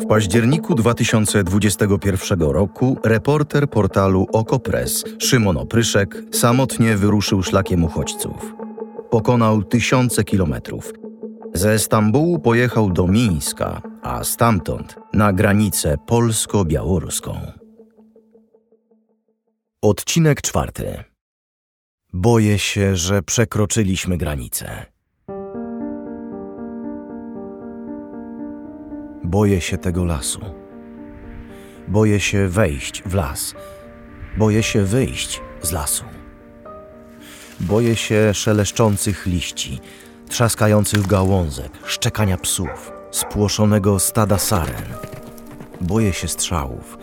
W październiku 2021 roku reporter portalu Okopres Szymon Opryszek samotnie wyruszył szlakiem uchodźców. Pokonał tysiące kilometrów. Ze Stambułu pojechał do Mińska, a stamtąd na granicę polsko-białoruską. Odcinek czwarty. Boję się, że przekroczyliśmy granicę. Boję się tego lasu. Boję się wejść w las. Boję się wyjść z lasu. Boję się szeleszczących liści, trzaskających gałązek, szczekania psów, spłoszonego stada saren. Boję się strzałów.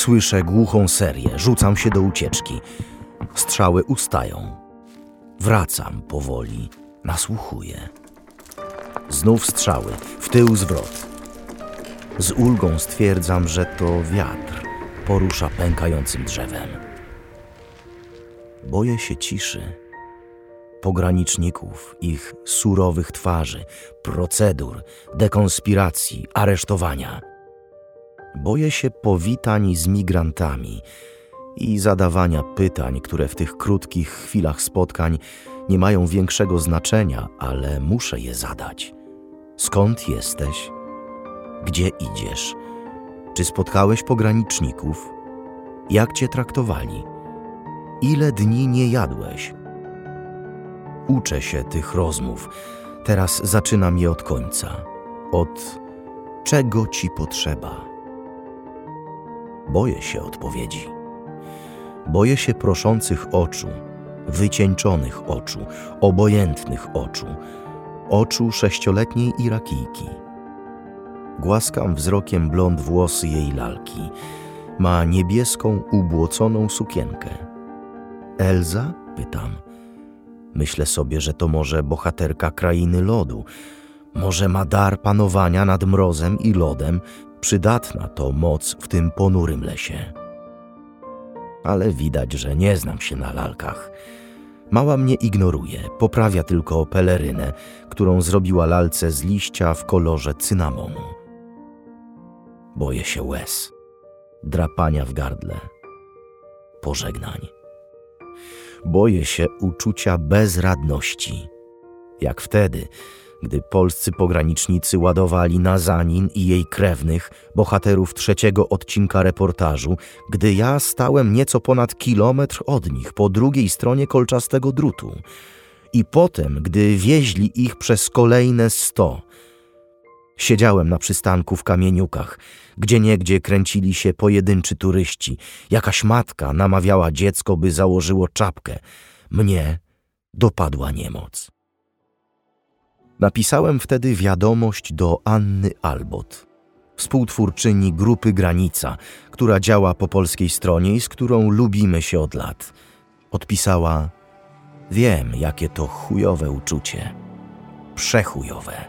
Słyszę głuchą serię, rzucam się do ucieczki. Strzały ustają. Wracam powoli, nasłuchuję. Znów strzały, w tył zwrot. Z ulgą stwierdzam, że to wiatr porusza pękającym drzewem. Boję się ciszy, pograniczników, ich surowych twarzy, procedur, dekonspiracji, aresztowania. Boję się powitań z migrantami i zadawania pytań, które w tych krótkich chwilach spotkań nie mają większego znaczenia, ale muszę je zadać. Skąd jesteś? Gdzie idziesz? Czy spotkałeś pograniczników? Jak cię traktowali? Ile dni nie jadłeś? Uczę się tych rozmów. Teraz zaczynam je od końca. Od czego ci potrzeba? Boję się odpowiedzi. Boję się proszących oczu, wycieńczonych oczu, obojętnych oczu, oczu sześcioletniej Irakijki. Głaskam wzrokiem blond włosy jej lalki. Ma niebieską, ubłoconą sukienkę. Elza? Pytam. Myślę sobie, że to może bohaterka krainy lodu. Może ma dar panowania nad mrozem i lodem. Przydatna to moc w tym ponurym lesie. Ale widać, że nie znam się na lalkach. Mała mnie ignoruje, poprawia tylko pelerynę, którą zrobiła lalce z liścia w kolorze cynamonu. Boję się łez, drapania w gardle, pożegnań. Boję się uczucia bezradności, jak wtedy, gdy polscy pogranicznicy ładowali Nazanin i jej krewnych, bohaterów trzeciego odcinka reportażu, gdy ja stałem nieco ponad kilometr od nich po drugiej stronie kolczastego drutu. I potem, gdy wieźli ich przez kolejne sto, Siedziałem na przystanku w kamieniukach, gdzie niegdzie kręcili się pojedynczy turyści. Jakaś matka namawiała dziecko, by założyło czapkę. Mnie dopadła niemoc. Napisałem wtedy wiadomość do Anny Albot, współtwórczyni grupy Granica, która działa po polskiej stronie i z którą lubimy się od lat. Odpisała: Wiem, jakie to chujowe uczucie. Przechujowe.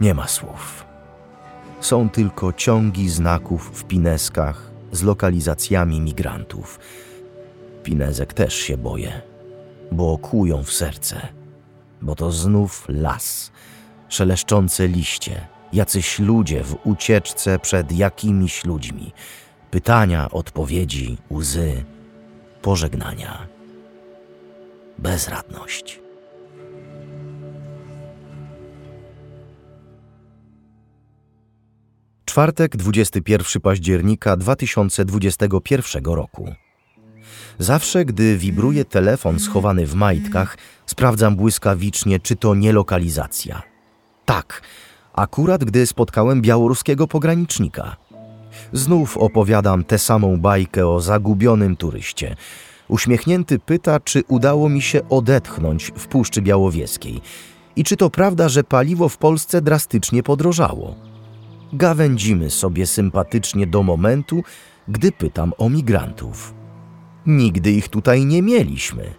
Nie ma słów. Są tylko ciągi znaków w pineskach z lokalizacjami migrantów. Pinezek też się boję, bo kłują w serce, bo to znów las, szeleszczące liście, jacyś ludzie w ucieczce przed jakimiś ludźmi, pytania, odpowiedzi, łzy, pożegnania, bezradność. Czwartek, 21 października 2021 roku. Zawsze, gdy wibruje telefon schowany w majtkach, sprawdzam błyskawicznie, czy to nie lokalizacja. Tak, akurat gdy spotkałem białoruskiego pogranicznika. Znów opowiadam tę samą bajkę o zagubionym turyście. Uśmiechnięty pyta, czy udało mi się odetchnąć w Puszczy Białowieskiej i czy to prawda, że paliwo w Polsce drastycznie podrożało gawędzimy sobie sympatycznie do momentu, gdy pytam o migrantów. Nigdy ich tutaj nie mieliśmy.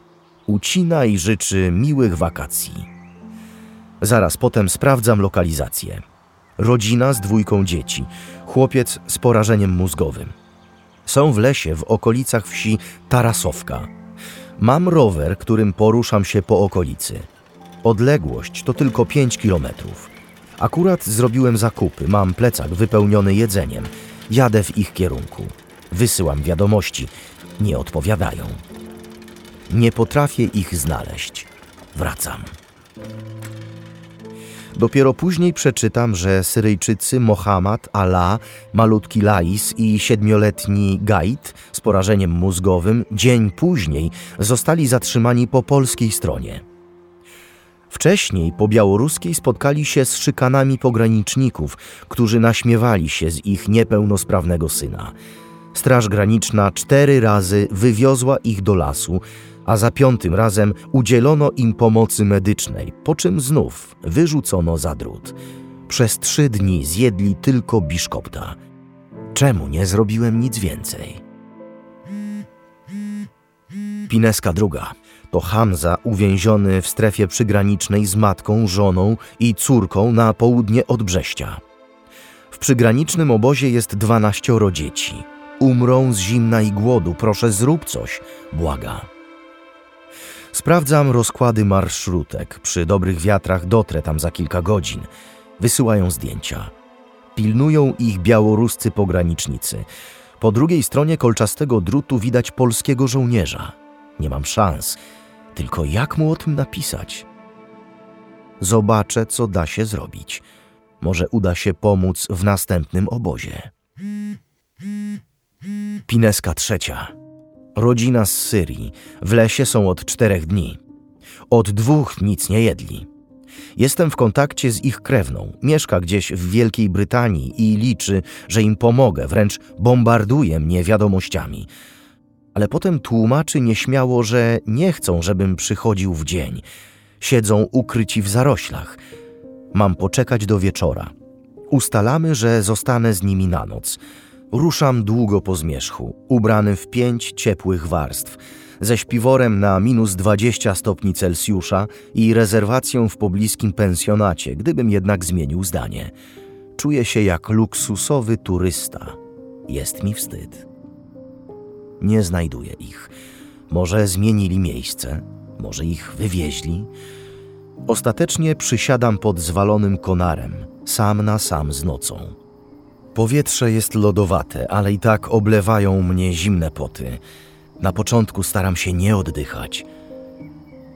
Ucina i życzy miłych wakacji. Zaraz potem sprawdzam lokalizację. Rodzina z dwójką dzieci, chłopiec z porażeniem mózgowym. Są w lesie w okolicach wsi Tarasowka. Mam rower, którym poruszam się po okolicy. Odległość to tylko 5 kilometrów. Akurat zrobiłem zakupy, mam plecak wypełniony jedzeniem. Jadę w ich kierunku. Wysyłam wiadomości. Nie odpowiadają. Nie potrafię ich znaleźć. Wracam. Dopiero później przeczytam, że Syryjczycy Mohammad, Allah, malutki Lais i siedmioletni Gait z porażeniem mózgowym dzień później zostali zatrzymani po polskiej stronie. Wcześniej po białoruskiej spotkali się z szykanami pograniczników, którzy naśmiewali się z ich niepełnosprawnego syna. Straż Graniczna cztery razy wywiozła ich do lasu, a za piątym razem udzielono im pomocy medycznej, po czym znów wyrzucono za drut. Przez trzy dni zjedli tylko biszkopta. Czemu nie zrobiłem nic więcej? Pineska druga. To Hamza uwięziony w strefie przygranicznej z matką, żoną i córką na południe od Brześcia. W przygranicznym obozie jest dwanaścioro dzieci. Umrą z zimna i głodu, proszę zrób coś, błaga. Sprawdzam rozkłady marszrutek. Przy dobrych wiatrach dotrę tam za kilka godzin. Wysyłają zdjęcia. Pilnują ich białoruscy pogranicznicy. Po drugiej stronie kolczastego drutu widać polskiego żołnierza. Nie mam szans. Tylko jak mu o tym napisać? Zobaczę, co da się zrobić. Może uda się pomóc w następnym obozie. Pineska trzecia. Rodzina z Syrii. W lesie są od czterech dni. Od dwóch nic nie jedli. Jestem w kontakcie z ich krewną. Mieszka gdzieś w Wielkiej Brytanii i liczy, że im pomogę, wręcz bombarduje mnie wiadomościami. Ale potem tłumaczy nieśmiało, że nie chcą, żebym przychodził w dzień. Siedzą ukryci w zaroślach. Mam poczekać do wieczora. Ustalamy, że zostanę z nimi na noc. Ruszam długo po zmierzchu, ubrany w pięć ciepłych warstw, ze śpiworem na minus 20 stopni Celsjusza i rezerwacją w pobliskim pensjonacie, gdybym jednak zmienił zdanie. Czuję się jak luksusowy turysta. Jest mi wstyd. Nie znajduję ich. Może zmienili miejsce, może ich wywieźli. Ostatecznie przysiadam pod zwalonym konarem, sam na sam z nocą. Powietrze jest lodowate, ale i tak oblewają mnie zimne poty. Na początku staram się nie oddychać.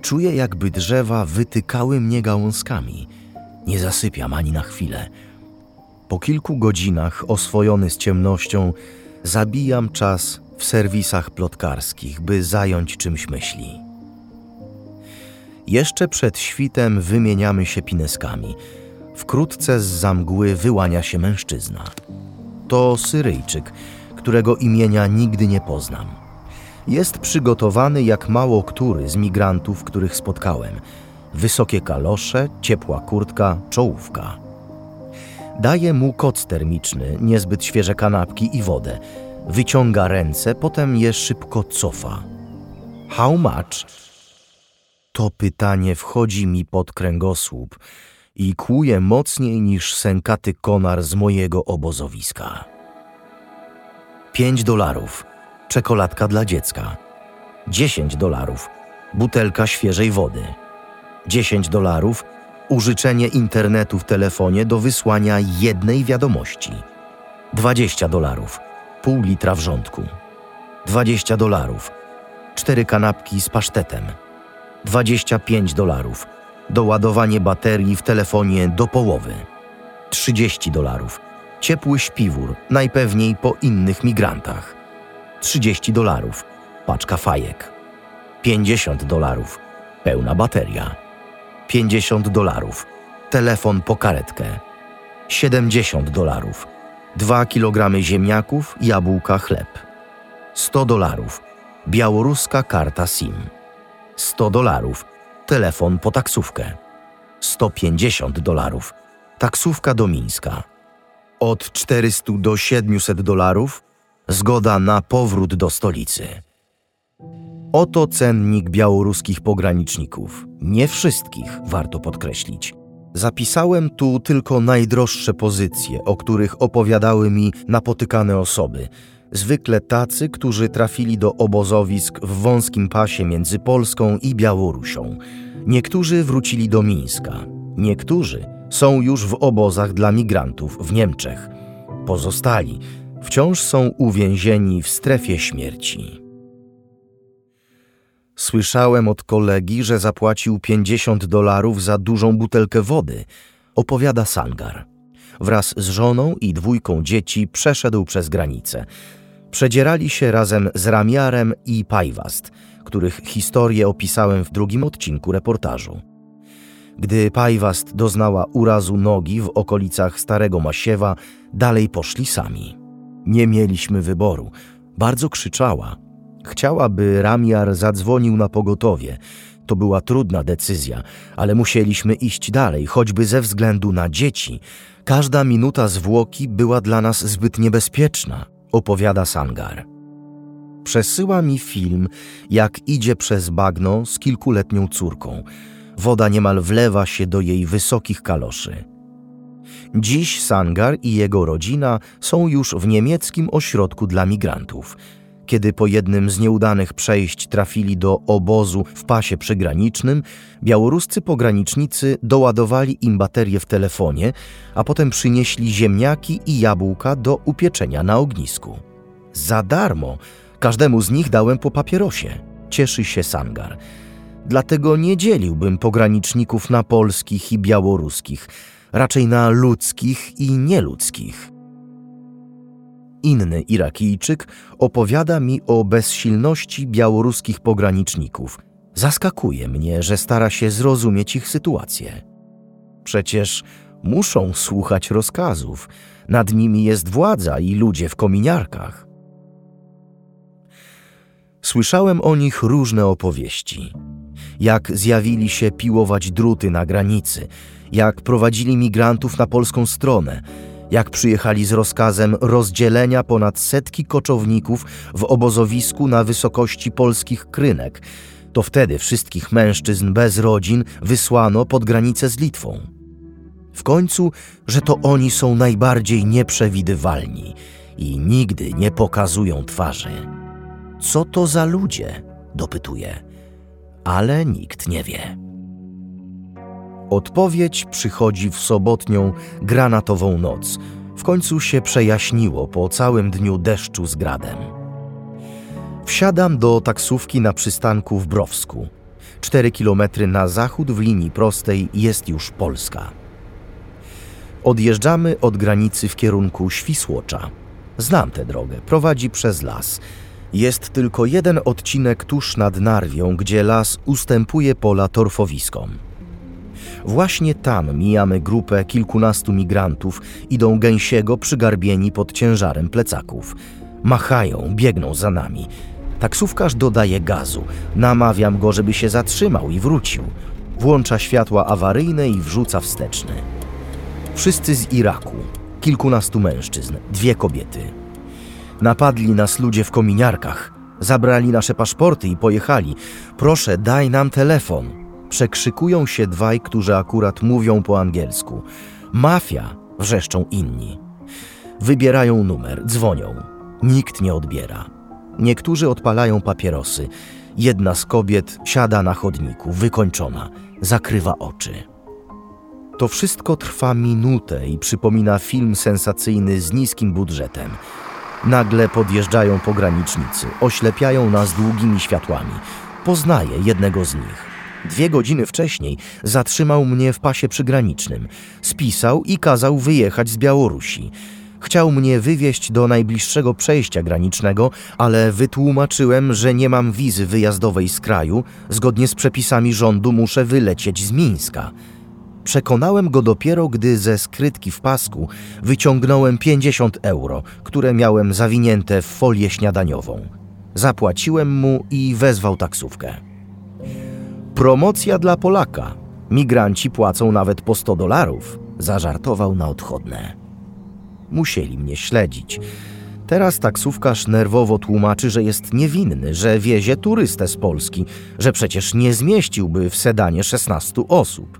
Czuję, jakby drzewa wytykały mnie gałązkami. Nie zasypiam ani na chwilę. Po kilku godzinach, oswojony z ciemnością, zabijam czas w serwisach plotkarskich, by zająć czymś myśli. Jeszcze przed świtem wymieniamy się pineskami – Wkrótce z zamgły wyłania się mężczyzna. To Syryjczyk, którego imienia nigdy nie poznam. Jest przygotowany jak mało który z migrantów, których spotkałem. Wysokie kalosze, ciepła kurtka, czołówka. Daje mu koc termiczny, niezbyt świeże kanapki i wodę. Wyciąga ręce, potem je szybko cofa. How much? To pytanie wchodzi mi pod kręgosłup i kłuje mocniej niż sękaty konar z mojego obozowiska. Pięć dolarów. Czekoladka dla dziecka. Dziesięć dolarów. Butelka świeżej wody. Dziesięć dolarów. Użyczenie internetu w telefonie do wysłania jednej wiadomości. Dwadzieścia dolarów. Pół litra wrzątku. Dwadzieścia dolarów. Cztery kanapki z pasztetem. Dwadzieścia pięć dolarów Doładowanie baterii w telefonie do połowy. 30 dolarów. Ciepły śpiwór, najpewniej po innych migrantach. 30 dolarów. Paczka fajek. 50 dolarów. Pełna bateria. 50 dolarów. Telefon po karetkę. 70 dolarów. 2 kg ziemniaków, jabłka, chleb. 100 dolarów. Białoruska karta SIM. 100 dolarów telefon po taksówkę. 150 dolarów. Taksówka do Mińska. Od 400 do 700 dolarów zgoda na powrót do stolicy. Oto cennik białoruskich pograniczników. Nie wszystkich, warto podkreślić. Zapisałem tu tylko najdroższe pozycje, o których opowiadały mi napotykane osoby. Zwykle tacy, którzy trafili do obozowisk w wąskim pasie między Polską i Białorusią. Niektórzy wrócili do Mińska. Niektórzy są już w obozach dla migrantów w Niemczech. Pozostali wciąż są uwięzieni w strefie śmierci. Słyszałem od kolegi, że zapłacił 50 dolarów za dużą butelkę wody, opowiada Sangar. Wraz z żoną i dwójką dzieci przeszedł przez granicę. Przedzierali się razem z Ramiarem i Pajwast, których historię opisałem w drugim odcinku reportażu. Gdy Pajwast doznała urazu nogi w okolicach Starego Masiewa, dalej poszli sami. Nie mieliśmy wyboru. Bardzo krzyczała. Chciała, by Ramiar zadzwonił na pogotowie. To była trudna decyzja, ale musieliśmy iść dalej, choćby ze względu na dzieci. Każda minuta zwłoki była dla nas zbyt niebezpieczna, opowiada Sangar. Przesyła mi film, jak idzie przez bagno z kilkuletnią córką. Woda niemal wlewa się do jej wysokich kaloszy. Dziś Sangar i jego rodzina są już w niemieckim ośrodku dla migrantów. Kiedy po jednym z nieudanych przejść trafili do obozu w pasie przygranicznym, białoruscy pogranicznicy doładowali im baterie w telefonie, a potem przynieśli ziemniaki i jabłka do upieczenia na ognisku. Za darmo każdemu z nich dałem po papierosie. Cieszy się Sangar. Dlatego nie dzieliłbym pograniczników na polskich i białoruskich, raczej na ludzkich i nieludzkich. Inny Irakijczyk opowiada mi o bezsilności białoruskich pograniczników. Zaskakuje mnie, że stara się zrozumieć ich sytuację. Przecież muszą słuchać rozkazów. Nad nimi jest władza i ludzie w kominiarkach. Słyszałem o nich różne opowieści. Jak zjawili się piłować druty na granicy, jak prowadzili migrantów na polską stronę, jak przyjechali z rozkazem rozdzielenia ponad setki koczowników w obozowisku na wysokości polskich krynek. To wtedy wszystkich mężczyzn bez rodzin wysłano pod granicę z Litwą. W końcu, że to oni są najbardziej nieprzewidywalni i nigdy nie pokazują twarzy. Co to za ludzie? dopytuje, ale nikt nie wie. Odpowiedź przychodzi w sobotnią, granatową noc. W końcu się przejaśniło po całym dniu deszczu z gradem. Wsiadam do taksówki na przystanku w Browsku. Cztery kilometry na zachód w linii prostej jest już Polska. Odjeżdżamy od granicy w kierunku Świsłocza. Znam tę drogę, prowadzi przez las. Jest tylko jeden odcinek tuż nad Narwią, gdzie las ustępuje pola torfowiskom. Właśnie tam mijamy grupę kilkunastu migrantów, idą gęsiego przygarbieni pod ciężarem plecaków. Machają, biegną za nami. Taksówkarz dodaje gazu. Namawiam go, żeby się zatrzymał i wrócił. Włącza światła awaryjne i wrzuca wsteczny. Wszyscy z Iraku. Kilkunastu mężczyzn, dwie kobiety. Napadli nas ludzie w kominiarkach. Zabrali nasze paszporty i pojechali. Proszę, daj nam telefon przekrzykują się dwaj, którzy akurat mówią po angielsku. Mafia, wrzeszczą inni. Wybierają numer, dzwonią. Nikt nie odbiera. Niektórzy odpalają papierosy. Jedna z kobiet siada na chodniku, wykończona, zakrywa oczy. To wszystko trwa minutę i przypomina film sensacyjny z niskim budżetem. Nagle podjeżdżają pogranicznicy, oślepiają nas długimi światłami. Poznaję jednego z nich. Dwie godziny wcześniej zatrzymał mnie w pasie przygranicznym, spisał i kazał wyjechać z Białorusi. Chciał mnie wywieźć do najbliższego przejścia granicznego, ale wytłumaczyłem, że nie mam wizy wyjazdowej z kraju, zgodnie z przepisami rządu muszę wylecieć z Mińska. Przekonałem go dopiero, gdy ze skrytki w pasku wyciągnąłem 50 euro, które miałem zawinięte w folię śniadaniową. Zapłaciłem mu i wezwał taksówkę. Promocja dla Polaka. Migranci płacą nawet po 100 dolarów. Zażartował na odchodne. Musieli mnie śledzić. Teraz taksówkarz nerwowo tłumaczy, że jest niewinny, że wiezie turystę z Polski, że przecież nie zmieściłby w sedanie 16 osób.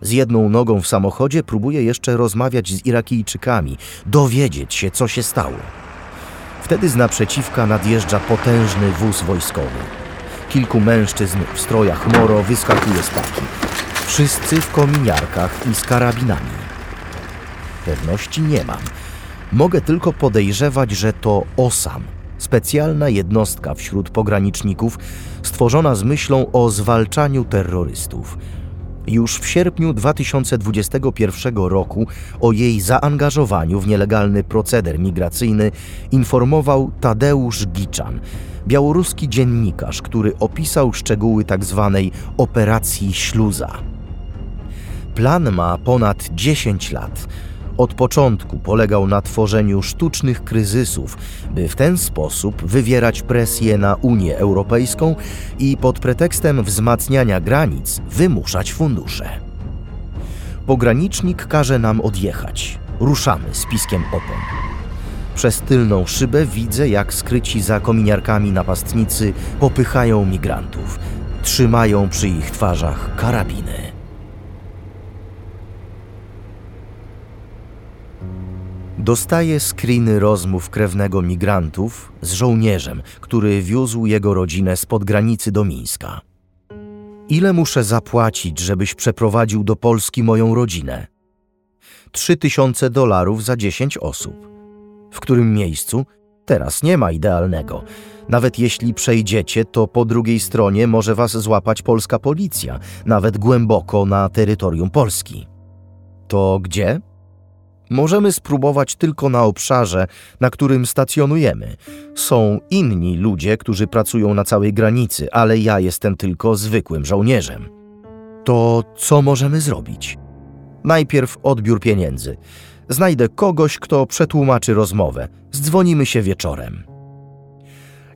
Z jedną nogą w samochodzie próbuje jeszcze rozmawiać z Irakijczykami, dowiedzieć się, co się stało. Wtedy z naprzeciwka nadjeżdża potężny wóz wojskowy. Kilku mężczyzn w strojach moro wyskakuje z paki. Wszyscy w kominiarkach i z karabinami. Pewności nie mam. Mogę tylko podejrzewać, że to OSAM, specjalna jednostka wśród pograniczników stworzona z myślą o zwalczaniu terrorystów. Już w sierpniu 2021 roku o jej zaangażowaniu w nielegalny proceder migracyjny informował Tadeusz Giczan, białoruski dziennikarz, który opisał szczegóły tzw. Tak operacji Śluza. Plan ma ponad 10 lat. Od początku polegał na tworzeniu sztucznych kryzysów, by w ten sposób wywierać presję na Unię Europejską i pod pretekstem wzmacniania granic wymuszać fundusze. Pogranicznik każe nam odjechać. Ruszamy z piskiem opon. Przez tylną szybę widzę, jak skryci za kominiarkami napastnicy popychają migrantów. Trzymają przy ich twarzach karabiny. Dostaje screeny rozmów krewnego migrantów z żołnierzem, który wiózł jego rodzinę spod granicy do Mińska. Ile muszę zapłacić, żebyś przeprowadził do Polski moją rodzinę? Trzy tysiące dolarów za dziesięć osób. W którym miejscu? Teraz nie ma idealnego. Nawet jeśli przejdziecie, to po drugiej stronie może was złapać polska policja, nawet głęboko na terytorium Polski. To gdzie? Możemy spróbować tylko na obszarze, na którym stacjonujemy. Są inni ludzie, którzy pracują na całej granicy, ale ja jestem tylko zwykłym żołnierzem. To co możemy zrobić? Najpierw odbiór pieniędzy. Znajdę kogoś, kto przetłumaczy rozmowę. Zdzwonimy się wieczorem.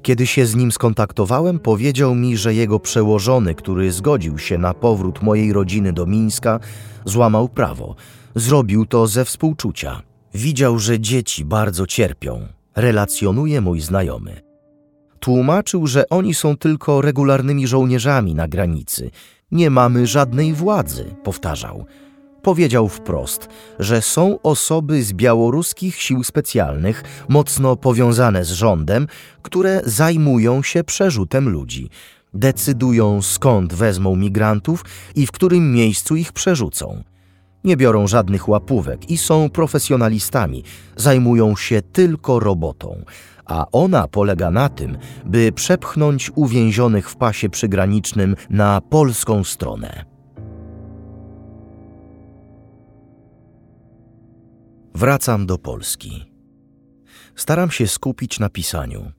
Kiedy się z nim skontaktowałem, powiedział mi, że jego przełożony, który zgodził się na powrót mojej rodziny do Mińska, złamał prawo Zrobił to ze współczucia. Widział, że dzieci bardzo cierpią, relacjonuje mój znajomy. Tłumaczył, że oni są tylko regularnymi żołnierzami na granicy. Nie mamy żadnej władzy, powtarzał. Powiedział wprost, że są osoby z białoruskich sił specjalnych, mocno powiązane z rządem, które zajmują się przerzutem ludzi. Decydują skąd wezmą migrantów i w którym miejscu ich przerzucą. Nie biorą żadnych łapówek i są profesjonalistami, zajmują się tylko robotą, a ona polega na tym, by przepchnąć uwięzionych w pasie przygranicznym na polską stronę. Wracam do Polski. Staram się skupić na pisaniu.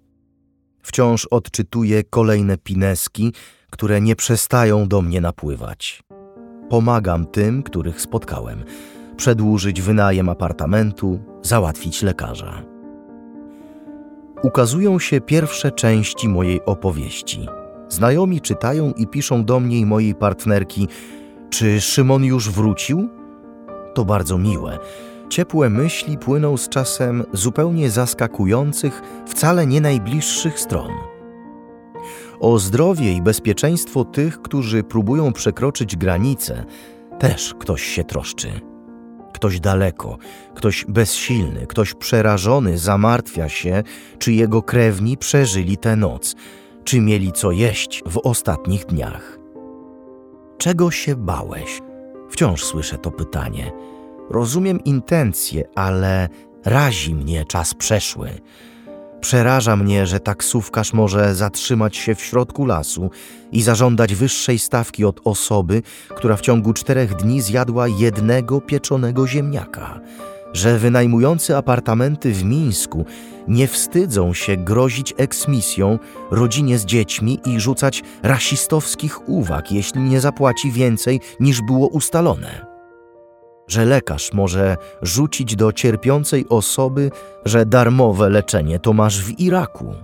Wciąż odczytuję kolejne pineski, które nie przestają do mnie napływać. Pomagam tym, których spotkałem, przedłużyć wynajem apartamentu, załatwić lekarza. Ukazują się pierwsze części mojej opowieści. Znajomi czytają i piszą do mnie i mojej partnerki: Czy Szymon już wrócił? To bardzo miłe. Ciepłe myśli płyną z czasem zupełnie zaskakujących, wcale nie najbliższych stron. O zdrowie i bezpieczeństwo tych, którzy próbują przekroczyć granice, też ktoś się troszczy. Ktoś daleko, ktoś bezsilny, ktoś przerażony zamartwia się, czy jego krewni przeżyli tę noc, czy mieli co jeść w ostatnich dniach. Czego się bałeś? Wciąż słyszę to pytanie. Rozumiem intencje, ale razi mnie czas przeszły. Przeraża mnie, że taksówkarz może zatrzymać się w środku lasu i zażądać wyższej stawki od osoby, która w ciągu czterech dni zjadła jednego pieczonego ziemniaka. Że wynajmujący apartamenty w Mińsku nie wstydzą się grozić eksmisją rodzinie z dziećmi i rzucać rasistowskich uwag, jeśli nie zapłaci więcej niż było ustalone że lekarz może rzucić do cierpiącej osoby, że darmowe leczenie to masz w Iraku.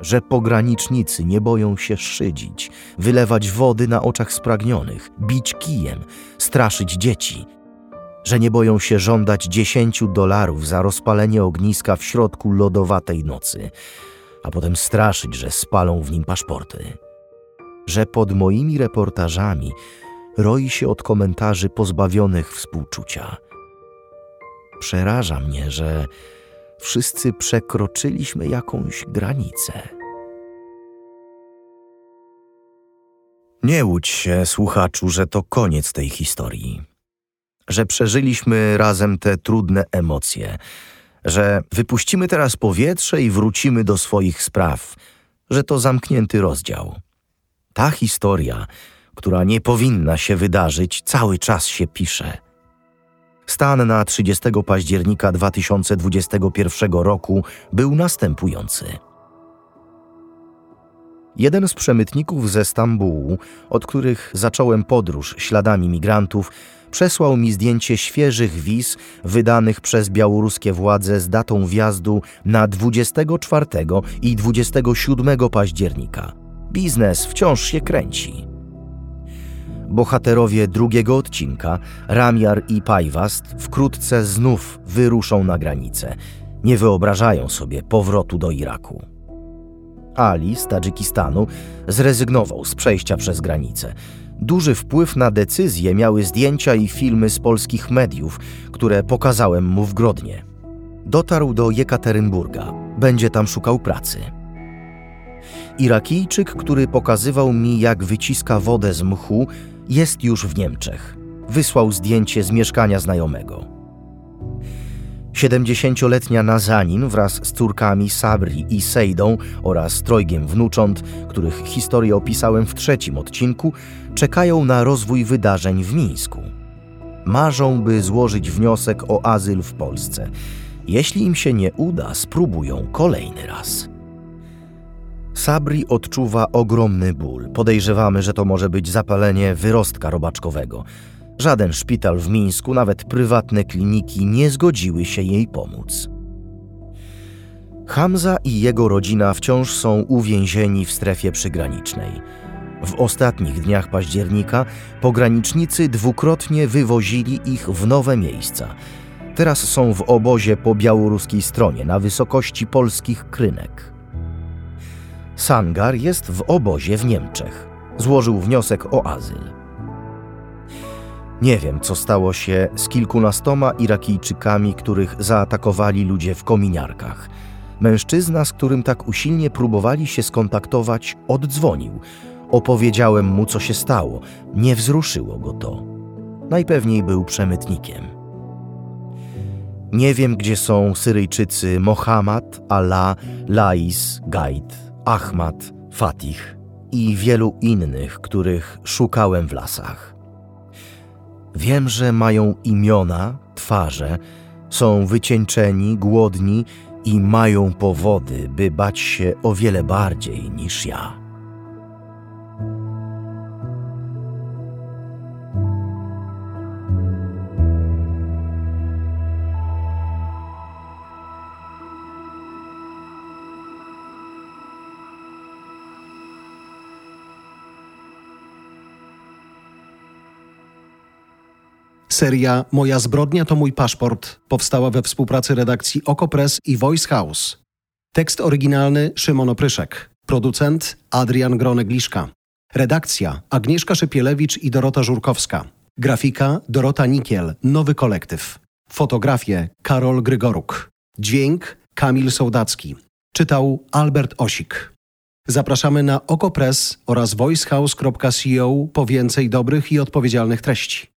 Że pogranicznicy nie boją się szydzić, wylewać wody na oczach spragnionych, bić kijem, straszyć dzieci. Że nie boją się żądać dziesięciu dolarów za rozpalenie ogniska w środku lodowatej nocy, a potem straszyć, że spalą w nim paszporty. Że pod moimi reportażami roi się od komentarzy pozbawionych współczucia. Przeraża mnie, że wszyscy przekroczyliśmy jakąś granicę. Nie łudź się, słuchaczu, że to koniec tej historii. Że przeżyliśmy razem te trudne emocje, że wypuścimy teraz powietrze i wrócimy do swoich spraw, że to zamknięty rozdział. Ta historia, która nie powinna się wydarzyć, cały czas się pisze. Stan na 30 października 2021 roku był następujący. Jeden z przemytników ze Stambułu, od których zacząłem podróż śladami migrantów, przesłał mi zdjęcie świeżych wiz wydanych przez białoruskie władze z datą wjazdu na 24 i 27 października. Biznes wciąż się kręci. Bohaterowie drugiego odcinka, Ramiar i Pajwast, wkrótce znów wyruszą na granicę. Nie wyobrażają sobie powrotu do Iraku. Ali z Tadżykistanu zrezygnował z przejścia przez granicę. Duży wpływ na decyzję miały zdjęcia i filmy z polskich mediów, które pokazałem mu w Grodnie. Dotarł do Jekaterynburga. Będzie tam szukał pracy. Irakijczyk, który pokazywał mi, jak wyciska wodę z mchu, jest już w Niemczech. Wysłał zdjęcie z mieszkania znajomego. 70-letnia Nazanin wraz z córkami Sabri i Sejdą oraz trojgiem wnucząt, których historię opisałem w trzecim odcinku, czekają na rozwój wydarzeń w Mińsku. Marzą, by złożyć wniosek o azyl w Polsce. Jeśli im się nie uda, spróbują kolejny raz. Sabri odczuwa ogromny ból. Podejrzewamy, że to może być zapalenie wyrostka robaczkowego. Żaden szpital w Mińsku, nawet prywatne kliniki nie zgodziły się jej pomóc. Hamza i jego rodzina wciąż są uwięzieni w strefie przygranicznej. W ostatnich dniach października pogranicznicy dwukrotnie wywozili ich w nowe miejsca. Teraz są w obozie po białoruskiej stronie, na wysokości polskich krynek. Sangar jest w obozie w Niemczech. Złożył wniosek o azyl. Nie wiem, co stało się z kilkunastoma Irakijczykami, których zaatakowali ludzie w kominiarkach. Mężczyzna, z którym tak usilnie próbowali się skontaktować, oddzwonił. Opowiedziałem mu, co się stało. Nie wzruszyło go to. Najpewniej był przemytnikiem. Nie wiem, gdzie są Syryjczycy Mohammad, Allah, Lais, Gaid, Ahmad, Fatih i wielu innych, których szukałem w lasach. Wiem, że mają imiona, twarze, są wycieńczeni, głodni i mają powody, by bać się o wiele bardziej niż ja. Seria Moja zbrodnia to mój paszport powstała we współpracy redakcji Okopres i Voice House. Tekst oryginalny Szymon Opryszek. Producent Adrian Gronegliszka. Redakcja Agnieszka Szypielewicz i Dorota Żurkowska. Grafika Dorota Nikiel, Nowy Kolektyw. Fotografie Karol Grygoruk. Dźwięk Kamil Sołdacki. Czytał Albert Osik. Zapraszamy na Okopres oraz voicehouse.co po więcej dobrych i odpowiedzialnych treści.